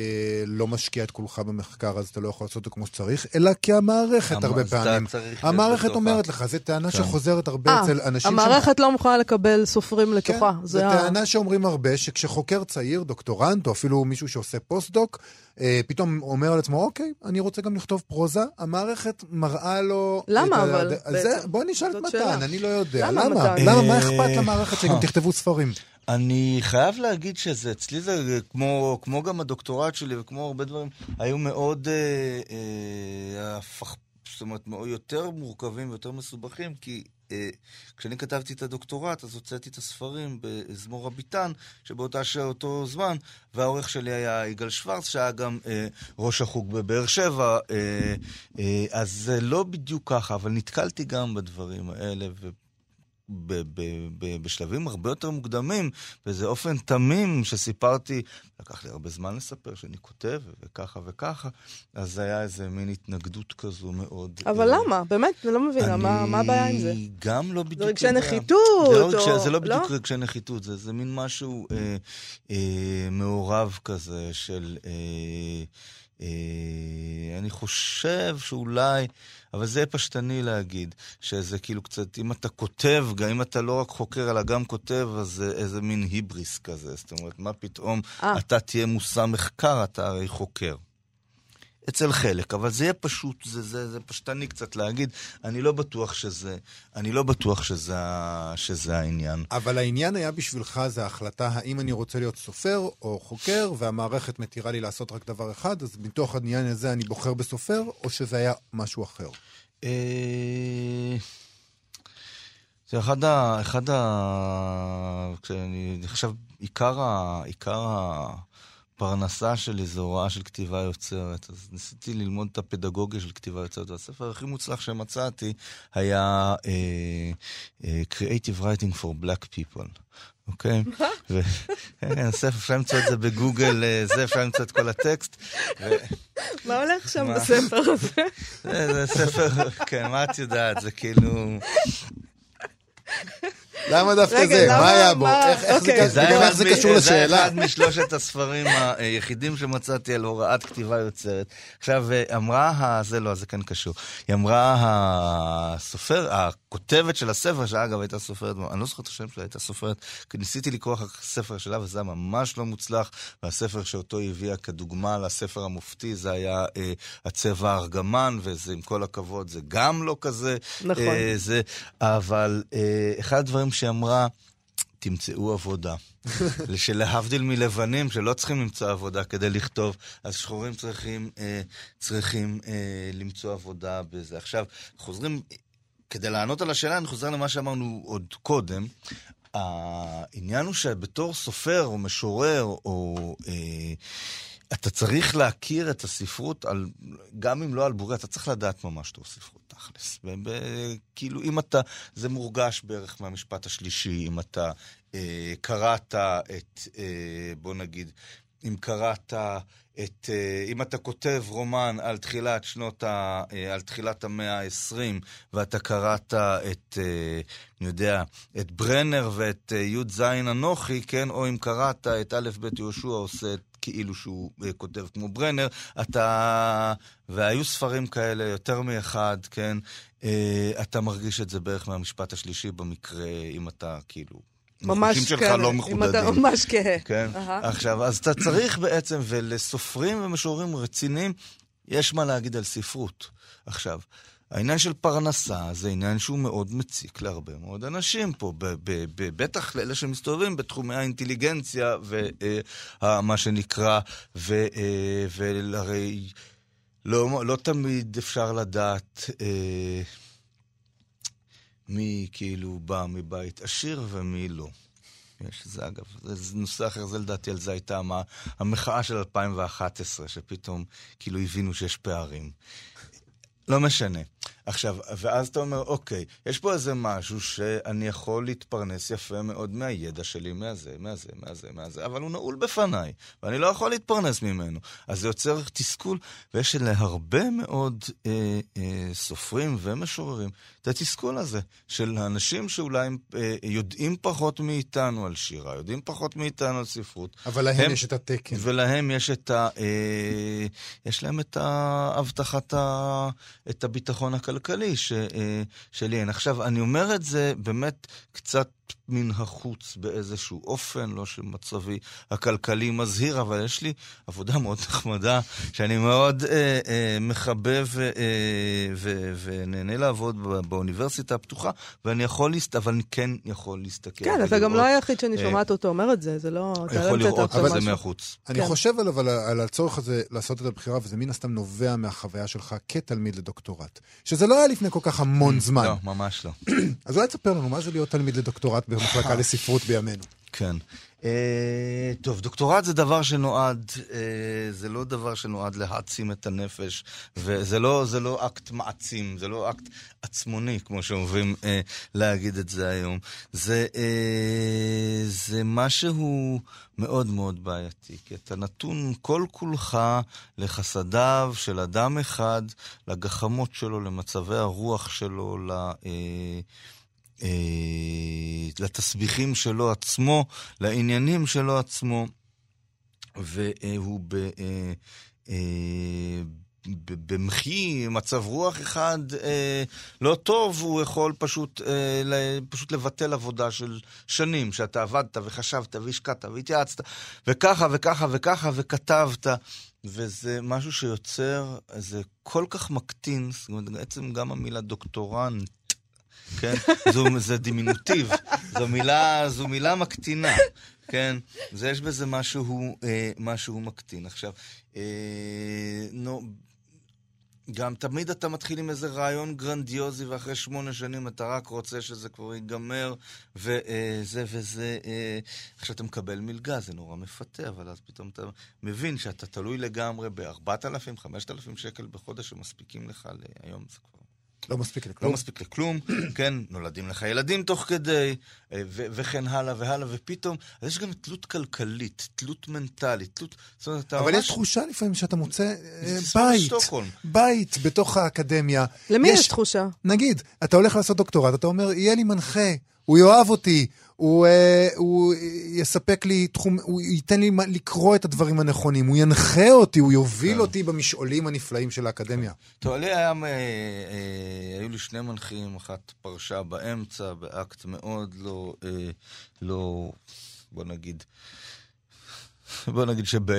לא משקיע את כולך במחקר, אז אתה לא יכול לעשות אותו כמו שצריך, אלא כי המערכת הרבה פעמים. המערכת אומרת לך, זו טענה כן. שחוזרת הרבה אה, אה, אצל אנשים... המערכת ש... לא מוכנה לקבל סופרים לתוכה. כן, זו טענה שאומרים הרבה, שכשחוקר צעיר, דוקטורנט, או אפילו מישהו שעושה פוסט-דוק, אה, פתאום אומר על עצמו, אוקיי, אני רוצה גם לכתוב פרוזה, המערכת מראה לו... למה אבל? זה, בוא נשאל את מתן, אני לא יודע. למה? למה? למה? מה אכפת למערכת שגם תכתבו ספרים? אני חייב להגיד שזה, אצלי זה כמו, כמו גם הדוקטורט שלי וכמו הרבה דברים, היו מאוד, אה, אה, הפך, זאת אומרת, יותר מורכבים ויותר מסובכים, כי אה, כשאני כתבתי את הדוקטורט, אז הוצאתי את הספרים בזמור הביטן, שבאותה אותו זמן, והעורך שלי היה יגאל שוורץ, שהיה גם אה, ראש החוג בבאר שבע, אה, אה, אז זה לא בדיוק ככה, אבל נתקלתי גם בדברים האלה, ו... ב- ב- ב- בשלבים הרבה יותר מוקדמים, באיזה אופן תמים שסיפרתי, לקח לי הרבה זמן לספר שאני כותב וככה וככה, אז זה היה איזה מין התנגדות כזו מאוד... אבל אה, למה? באמת, אני לא מבינה, אני... מה, מה הבעיה עם זה? גם לא בדיוק... זה רגשי נחיתות, זה, לא, או... זה לא בדיוק לא? רגשי נחיתות, זה, זה מין משהו אה, אה, מעורב כזה של... אה, אני חושב שאולי... אבל זה פשטני להגיד, שזה כאילו קצת, אם אתה כותב, גם אם אתה לא רק חוקר, אלא גם כותב, אז זה איזה מין היבריס כזה. זאת אומרת, מה פתאום 아. אה. אתה תהיה מושא מחקר, אתה הרי חוקר. אצל חלק, אבל זה יהיה פשוט, זה, זה, זה פשטני קצת להגיד, אני לא בטוח שזה, אני לא בטוח שזה, שזה העניין. אבל העניין היה בשבילך, זה ההחלטה האם אני רוצה להיות סופר או חוקר, והמערכת מתירה לי לעשות רק דבר אחד, אז מתוך העניין הזה אני בוחר בסופר, או שזה היה משהו אחר? אה, זה אחד ה... אחד ה... כשאני חושב, עיקר ה... עיקר ה... הפרנסה שלי זה הוראה של כתיבה יוצרת. אז ניסיתי ללמוד את הפדגוגיה של כתיבה יוצרת, והספר הכי מוצלח שמצאתי היה uh, uh, Creative Writing for Black People. אוקיי? כן, [laughs] הספר, אפשר למצוא את זה בגוגל, אה, זה, אפשר למצוא את כל הטקסט. מה הולך שם בספר הזה? זה ספר, כן, מה את יודעת? זה כאילו... למה דווקא זה? מה היה בו? איך- זה אוקיי. זה קשור זה לשאלה? אחד משלושת הספרים היחידים שמצאתי על הוראת כתיבה יוצרת. עכשיו, אה, אמרה, זה לא, זה כן קשור. היא אמרה, הסופר, הכותבת של הספר, שאגב הייתה סופרת, אני לא זוכר את השם שלה, הייתה סופרת, כי ניסיתי לקרוא אחר כך ספר שלה, וזה היה ממש לא מוצלח, והספר שאותו היא הביאה כדוגמה לספר המופתי, זה היה אה, הצבע הארגמן, וזה, עם כל הכבוד, זה גם לא כזה. נכון. אה, זה, אבל אה, אחד הדברים שהיא אמרה, תמצאו עבודה. [laughs] שלהבדיל מלבנים שלא צריכים למצוא עבודה כדי לכתוב, אז שחורים צריכים, אה, צריכים אה, למצוא עבודה בזה. עכשיו, חוזרים, כדי לענות על השאלה, אני חוזר למה שאמרנו עוד קודם. העניין הוא שבתור סופר או משורר או... אה, אתה צריך להכיר את הספרות, על, גם אם לא על בורי, אתה צריך לדעת ממש טוב ספרות, תכלס. כאילו, אם אתה, זה מורגש בערך מהמשפט השלישי, אם אתה אה, קראת את, אה, בוא נגיד, אם קראת את, אה, אם אתה כותב רומן על תחילת שנות ה... אה, על תחילת המאה ה-20, ואתה קראת את, אה, אני יודע, את ברנר ואת אה, י"ז אנוכי, כן? או אם קראת את א' ב' יהושע עושה את כאילו שהוא uh, כותב כמו ברנר, אתה... והיו ספרים כאלה, יותר מאחד, כן? Uh, אתה מרגיש את זה בערך מהמשפט השלישי במקרה, אם אתה כאילו... ממש הניחושים שלך לא אם מחודדים. אתה ממש כהה. כן. אהה. עכשיו, אז אתה צריך בעצם, ולסופרים ומשוררים רציניים, יש מה להגיד על ספרות. עכשיו, העניין של פרנסה זה עניין שהוא מאוד מציק להרבה מאוד אנשים פה, בטח לאלה שמסתובבים בתחומי האינטליגנציה ומה שנקרא, ו- אה, והרי לא, לא תמיד אפשר לדעת אה, מי כאילו בא מבית עשיר ומי לא. יש זה אגב, זה, נושא אחר, זה לדעתי, על זה הייתה המחאה של 2011, שפתאום כאילו הבינו שיש פערים. לא משנה. עכשיו, ואז אתה אומר, אוקיי, יש פה איזה משהו שאני יכול להתפרנס יפה מאוד מהידע שלי, מהזה, מהזה, מהזה, מהזה, אבל הוא נעול בפניי, ואני לא יכול להתפרנס ממנו. אז זה יוצר תסכול, ויש להרבה מאוד אה, אה, סופרים ומשוררים את התסכול הזה, של האנשים שאולי הם, אה, יודעים פחות מאיתנו על שירה, יודעים פחות מאיתנו על ספרות. אבל להם הם- יש את התקן. ולהם יש את ה... אה, יש להם את ההבטחת ה... את הביטחון הכלכלי ש, אה, שלי אין. עכשיו, אני אומר את זה באמת קצת מן החוץ באיזשהו אופן, לא שמצבי הכלכלי מזהיר, אבל יש לי עבודה מאוד נחמדה, שאני מאוד אה, אה, מחבב אה, ו, ונהנה לעבוד באוניברסיטה הפתוחה, ואני יכול, להסת... אבל אני כן יכול להסתכל. כן, אתה גם לא היחיד שאני אה, שומעת אותו אומר את זה, זה לא... אתה יכול לראות את זה משהו. מהחוץ. אני כן. חושב עליו, על, על הצורך הזה לעשות את הבחירה, וזה מן הסתם נובע מהחוויה שלך כתלמיד לדוקטורט. שזה לא היה לפני כל כך המון זמן. לא, ממש לא. [clears throat] אז אולי תספר לנו מה זה להיות תלמיד לדוקטורט במחלקה לספרות בימינו. כן. אה, טוב, דוקטורט זה דבר שנועד, אה, זה לא דבר שנועד להעצים את הנפש, וזה לא, זה לא אקט מעצים, זה לא אקט עצמוני, כמו שאוהבים אה, להגיד את זה היום. זה, אה, זה משהו מאוד מאוד בעייתי, כי אתה נתון כל כולך לחסדיו של אדם אחד, לגחמות שלו, למצבי הרוח שלו, ל... אה, אה, לתסביכים שלו עצמו, לעניינים שלו עצמו, והוא. אה, אה, ב- במחי מצב רוח אחד אה, לא טוב, הוא יכול פשוט, אה, ל- פשוט לבטל עבודה של שנים, שאתה עבדת וחשבת והשקעת והתייעצת, וככה וככה וככה וכתבת, וזה משהו שיוצר, זה כל כך מקטין, זאת אומרת, בעצם גם המילה דוקטורנט, כן? זו, זה דימינוטיב, זו מילה, זו מילה מקטינה, כן? אז יש בזה משהו, אה, משהו מקטין. עכשיו, אה, נו, גם תמיד אתה מתחיל עם איזה רעיון גרנדיוזי, ואחרי שמונה שנים אתה רק רוצה שזה כבר ייגמר, וזה וזה. אה, עכשיו אתה מקבל מלגה, זה נורא מפתה, אבל אז פתאום אתה מבין שאתה תלוי לגמרי ב-4,000, 5,000 שקל בחודש שמספיקים לך להיום, זה כבר... לא מספיק לא לכלום. מספיק לכלום, [clears throat] כן, נולדים לך ילדים תוך כדי, אה, ו- וכן הלאה והלאה, ופתאום, אז יש גם תלות כלכלית, תלות מנטלית, תלות... זאת אומרת, אתה אבל ממש... יש תחושה לפעמים שאתה מוצא אה, בית. בית בתוך האקדמיה. למי יש תחושה? נגיד, אתה הולך לעשות דוקטורט, אתה אומר, יהיה לי מנחה, הוא יאהב אותי, הוא, אה, הוא יספק לי תחום, הוא ייתן לי לקרוא את הדברים הנכונים, הוא ינחה אותי, הוא יוביל כן. אותי במשעולים הנפלאים של האקדמיה. טוב, לי היה, אה, אה, היו לי שני מנחים, אחת פרשה באמצע, באקט מאוד לא, לא, בוא נגיד, בוא נגיד שב...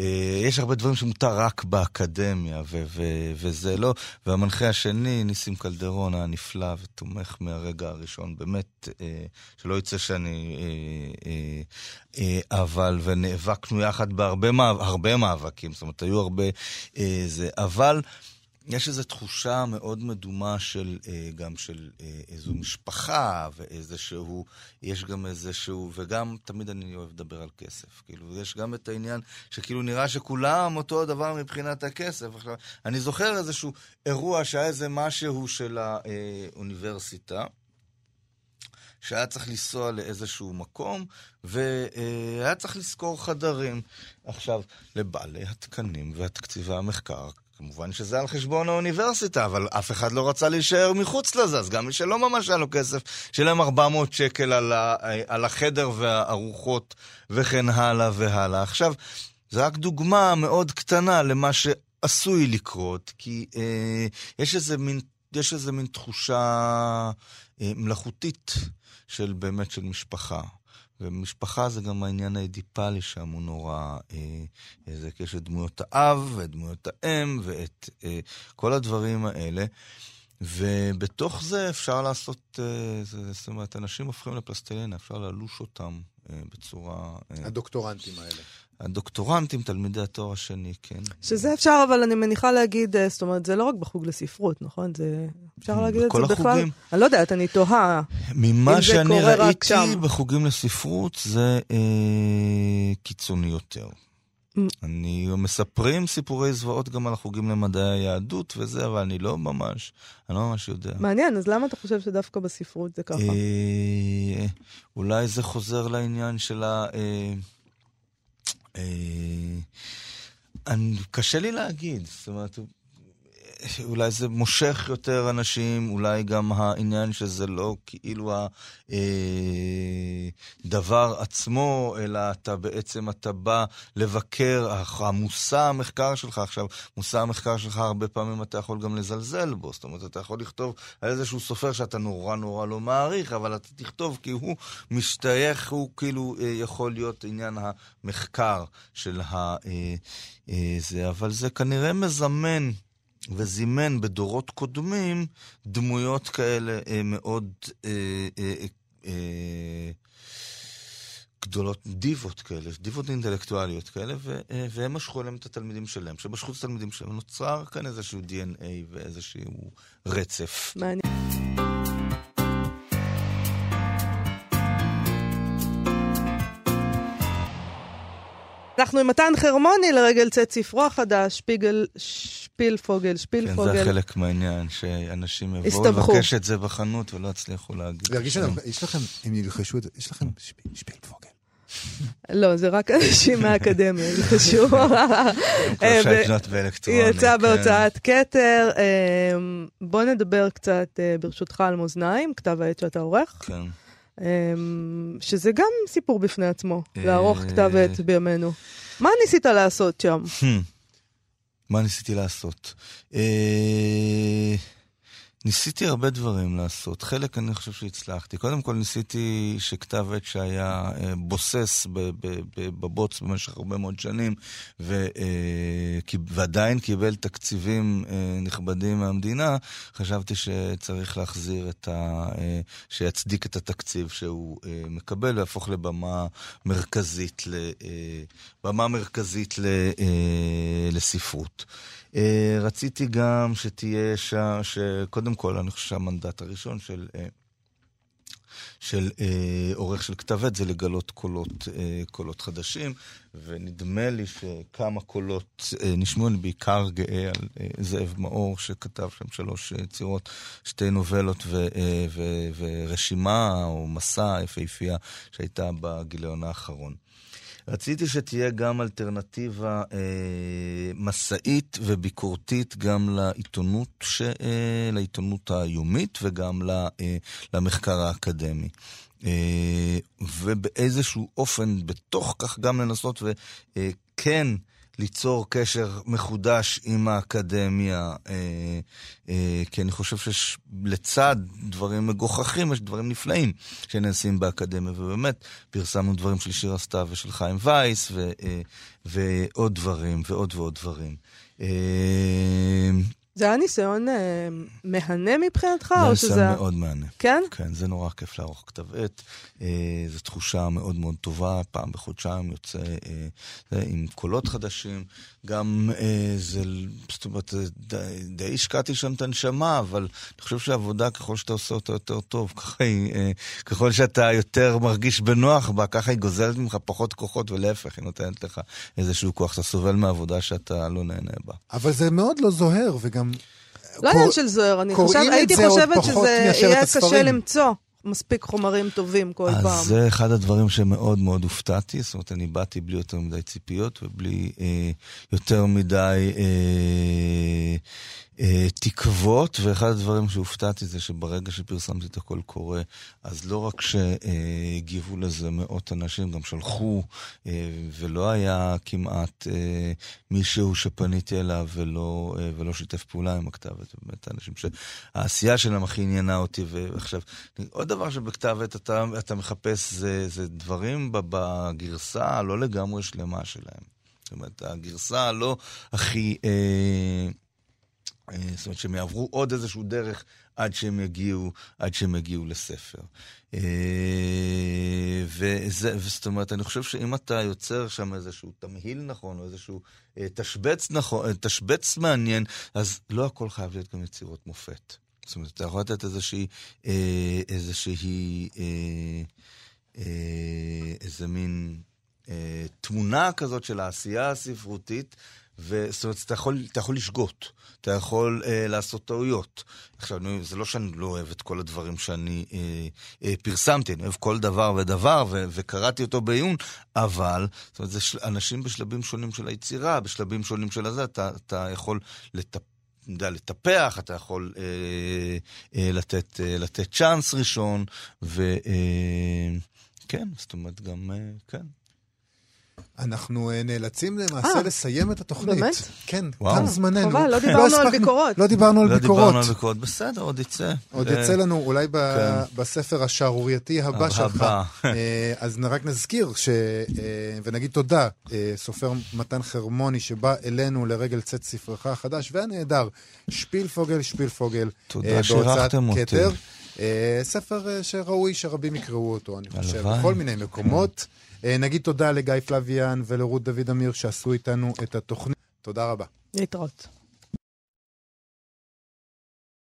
אה, יש הרבה דברים שמותר רק באקדמיה, ו- ו- וזה לא. והמנחה השני, ניסים קלדרון, היה נפלא ותומך מהרגע הראשון. באמת, אה, שלא יצא שאני... אה, אבל, ונאבקנו יחד בהרבה מאבק, מאבקים, זאת אומרת, היו הרבה... זה, אבל... יש איזו תחושה מאוד מדומה של, אה, גם של אה, איזו משפחה ואיזשהו, יש גם איזשהו, וגם תמיד אני אוהב לדבר על כסף. כאילו, יש גם את העניין שכאילו נראה שכולם אותו הדבר מבחינת הכסף. עכשיו, אני זוכר איזשהו אירוע שהיה איזה משהו של האוניברסיטה. שהיה צריך לנסוע לאיזשהו מקום, והיה צריך לשכור חדרים. עכשיו, לבעלי התקנים והתקציבי המחקר כמובן שזה על חשבון האוניברסיטה, אבל אף אחד לא רצה להישאר מחוץ לזה, אז גם מי שלא ממש היה לו כסף, שילם 400 שקל על, ה, על החדר והארוחות וכן הלאה והלאה. עכשיו, זו רק דוגמה מאוד קטנה למה שעשוי לקרות, כי אה, יש איזה מין, יש איזה מין תחושה אה, מלאכותית של באמת של משפחה. ומשפחה זה גם העניין האדיפלי שם הוא נורא, אה, זה יש את דמויות האב ואת דמויות האם ואת אה, כל הדברים האלה. ובתוך זה אפשר לעשות, אה, זה, זאת אומרת, אנשים הופכים לפלסטלינה, אפשר ללוש אותם אה, בצורה... אה, הדוקטורנטים האלה. הדוקטורנטים, תלמידי התואר השני, כן. שזה אפשר, אבל אני מניחה להגיד, אה, זאת אומרת, זה לא רק בחוג לספרות, נכון? זה... אפשר להגיד את זה החוגים. בכלל? אני לא יודעת, אני תוהה. ממה שאני ראיתי בחוגים לספרות זה אה, קיצוני יותר. אני מספרים סיפורי זוועות גם על החוגים למדעי היהדות וזה, אבל אני לא ממש, אני לא ממש יודע. מעניין, אז למה אתה חושב שדווקא בספרות זה ככה? אה, אולי זה חוזר לעניין של ה... אה, אה, אני, קשה לי להגיד, זאת אומרת, אולי זה מושך יותר אנשים, אולי גם העניין שזה לא כאילו הדבר אה, עצמו, אלא אתה בעצם, אתה בא לבקר, המושא המחקר שלך, עכשיו, מושא המחקר שלך, הרבה פעמים אתה יכול גם לזלזל בו, זאת אומרת, אתה יכול לכתוב על איזשהו סופר שאתה נורא נורא לא מעריך, אבל אתה תכתוב כי הוא משתייך, הוא כאילו אה, יכול להיות עניין המחקר של ה... אה, זה, אבל זה כנראה מזמן. וזימן בדורות קודמים דמויות כאלה אה, מאוד אה, אה, אה, גדולות, דיבות כאלה, דיבות אינטלקטואליות כאלה, ו, אה, והם משכו אליהם את התלמידים שלהם. כשמשכו את התלמידים שלהם, נוצר כאן איזשהו DNA ואיזשהו רצף. מעניין. אנחנו עם מתן חרמוני לרגל צאת ספרו החדש, שפיגל, שפילפוגל, שפילפוגל. כן, זה חלק מהעניין, שאנשים יבואו לבקש את זה בחנות ולא יצליחו להגיד. להרגיש יש לכם, אם ילחשו את זה, יש לכם שפילפוגל. לא, זה רק אנשים [laughs] מהאקדמיה, ילחשו. יצא כן. בהוצאת כתר. אמ, בוא נדבר קצת, אה, ברשותך, על מאזניים, כתב העת שאתה עורך. כן. אמ, שזה גם סיפור בפני עצמו, לערוך כתב עת בימינו. מה ניסית לעשות שם? [laughs] מה ניסיתי לעשות? ניסיתי הרבה דברים לעשות, חלק אני חושב שהצלחתי. קודם כל ניסיתי שכתב עת שהיה אה, בוסס בבוץ במשך הרבה מאוד שנים, ו, אה, ועדיין קיבל תקציבים אה, נכבדים מהמדינה, חשבתי שצריך להחזיר את ה... שיצדיק את התקציב שהוא מקבל ויהפוך לבמה מרכזית, במה מרכזית לספרות. אה, רציתי גם שתהיה שם, שקודם כל, אני חושב שהמנדט הראשון של... אה, של אה, עורך של כתב עת זה לגלות קולות, אה, קולות חדשים, ונדמה לי שכמה קולות אה, נשמעו, אני בעיקר גאה על אה, זאב מאור שכתב שם שלוש אה, צירות, שתי נובלות ו, אה, ו, ורשימה או מסע יפהפייה שהייתה בגיליון האחרון. רציתי שתהיה גם אלטרנטיבה אה, מסעית וביקורתית גם לעיתונות, ש, אה, לעיתונות היומית וגם ל, אה, למחקר האקדמי. אה, ובאיזשהו אופן, בתוך כך גם לנסות וכן אה, ליצור קשר מחודש עם האקדמיה, אה, אה, כי אני חושב שלצד דברים מגוחכים, יש דברים נפלאים שנעשים באקדמיה, ובאמת פרסמנו דברים של שירה סתיו ושל חיים וייס, אה, ועוד דברים, ועוד ועוד דברים. זה היה ניסיון אה, מהנה מבחינתך, זה או שזה... ניסיון מאוד מהנה. כן? כן, זה נורא כיף לערוך כתב עת. אה, זו תחושה מאוד מאוד טובה, פעם בחודשיים יוצא אה, זה, עם קולות חדשים. גם אה, זה, זאת אומרת, די, די השקעתי שם את הנשמה, אבל אני חושב שהעבודה, ככל שאתה עושה אותה יותר טוב, [laughs] ככה היא, אה, ככל שאתה יותר מרגיש בנוח בה, ככה היא גוזלת ממך פחות כוחות, ולהפך, היא נותנת לך איזשהו כוח. אתה סובל מעבודה שאתה לא נהנה בה. אבל זה מאוד לא זוהר, וגם... לא עניין של זוהר, אני חושב, הייתי חושבת שזה יהיה קשה. למצוא מספיק חומרים טובים כל פעם. אז זה אחד הדברים שמאוד מאוד הופתעתי, זאת אומרת, אני באתי בלי יותר מדי ציפיות ובלי אה, יותר מדי אה, תקוות, ואחד הדברים שהופתעתי זה שברגע שפרסמתי את הקול קורא, אז לא רק שהגיבו לזה מאות אנשים, גם שלחו, אה, ולא היה כמעט אה, מישהו שפניתי אליו ולא, אה, ולא שיתף פעולה עם הכתבת, באמת אנשים שהעשייה שלהם הכי עניינה אותי, ועכשיו, עוד דבר שבכתב עת אתה, אתה מחפש זה, זה דברים בגרסה הלא לגמרי שלמה שלהם. זאת אומרת, הגרסה הלא הכי... אה, אה, זאת אומרת, שהם יעברו עוד איזשהו דרך עד שהם יגיעו, עד שהם יגיעו לספר. אה, וזה, זאת אומרת, אני חושב שאם אתה יוצר שם איזשהו תמהיל נכון, או איזשהו אה, תשבץ נכון, אה, תשבץ מעניין, אז לא הכל חייב להיות גם יצירות מופת. זאת אומרת, אתה יכול לתת איזושהי, אה, איזושהי, אה, אה, איזה מין אה, תמונה כזאת של העשייה הספרותית, וזאת אומרת, אתה יכול, אתה יכול לשגות, אתה יכול אה, לעשות טעויות. עכשיו, אני, זה לא שאני לא אוהב את כל הדברים שאני אה, אה, פרסמתי, אני אוהב כל דבר ודבר, ו- וקראתי אותו בעיון, אבל, זאת אומרת, זה של, אנשים בשלבים שונים של היצירה, בשלבים שונים של הזה, אתה, אתה יכול לטפל. יודע, לטפח, אתה יכול אה, אה, לתת, אה, לתת צ'אנס ראשון, וכן, אה, כן, זאת אומרת, גם, אה, כן. אנחנו אה, נאלצים למעשה אה, לסיים את התוכנית. באמת? כן. תם זמננו. חבל, לא דיברנו על הספקנו- ביקורות. לא דיברנו על לא ביקורות. דיברנו על ביקורות, בסדר, עוד יצא. עוד אה, יצא לנו אולי ב- כן. בספר השערורייתי הבא. שלך. אז רק נזכיר ש... ונגיד תודה, סופר מתן חרמוני שבא אלינו לרגל צאת ספרך החדש והנהדר, שפילפוגל, שפילפוגל. תודה שאירחתם אותי. ספר שראוי שרבים יקראו אותו, אני חושב. בכל מיני מקומות. אה, נגיד תודה לגיא פלוויאן ולרות דוד אמיר שעשו איתנו את התוכנית. תודה רבה. להתראות.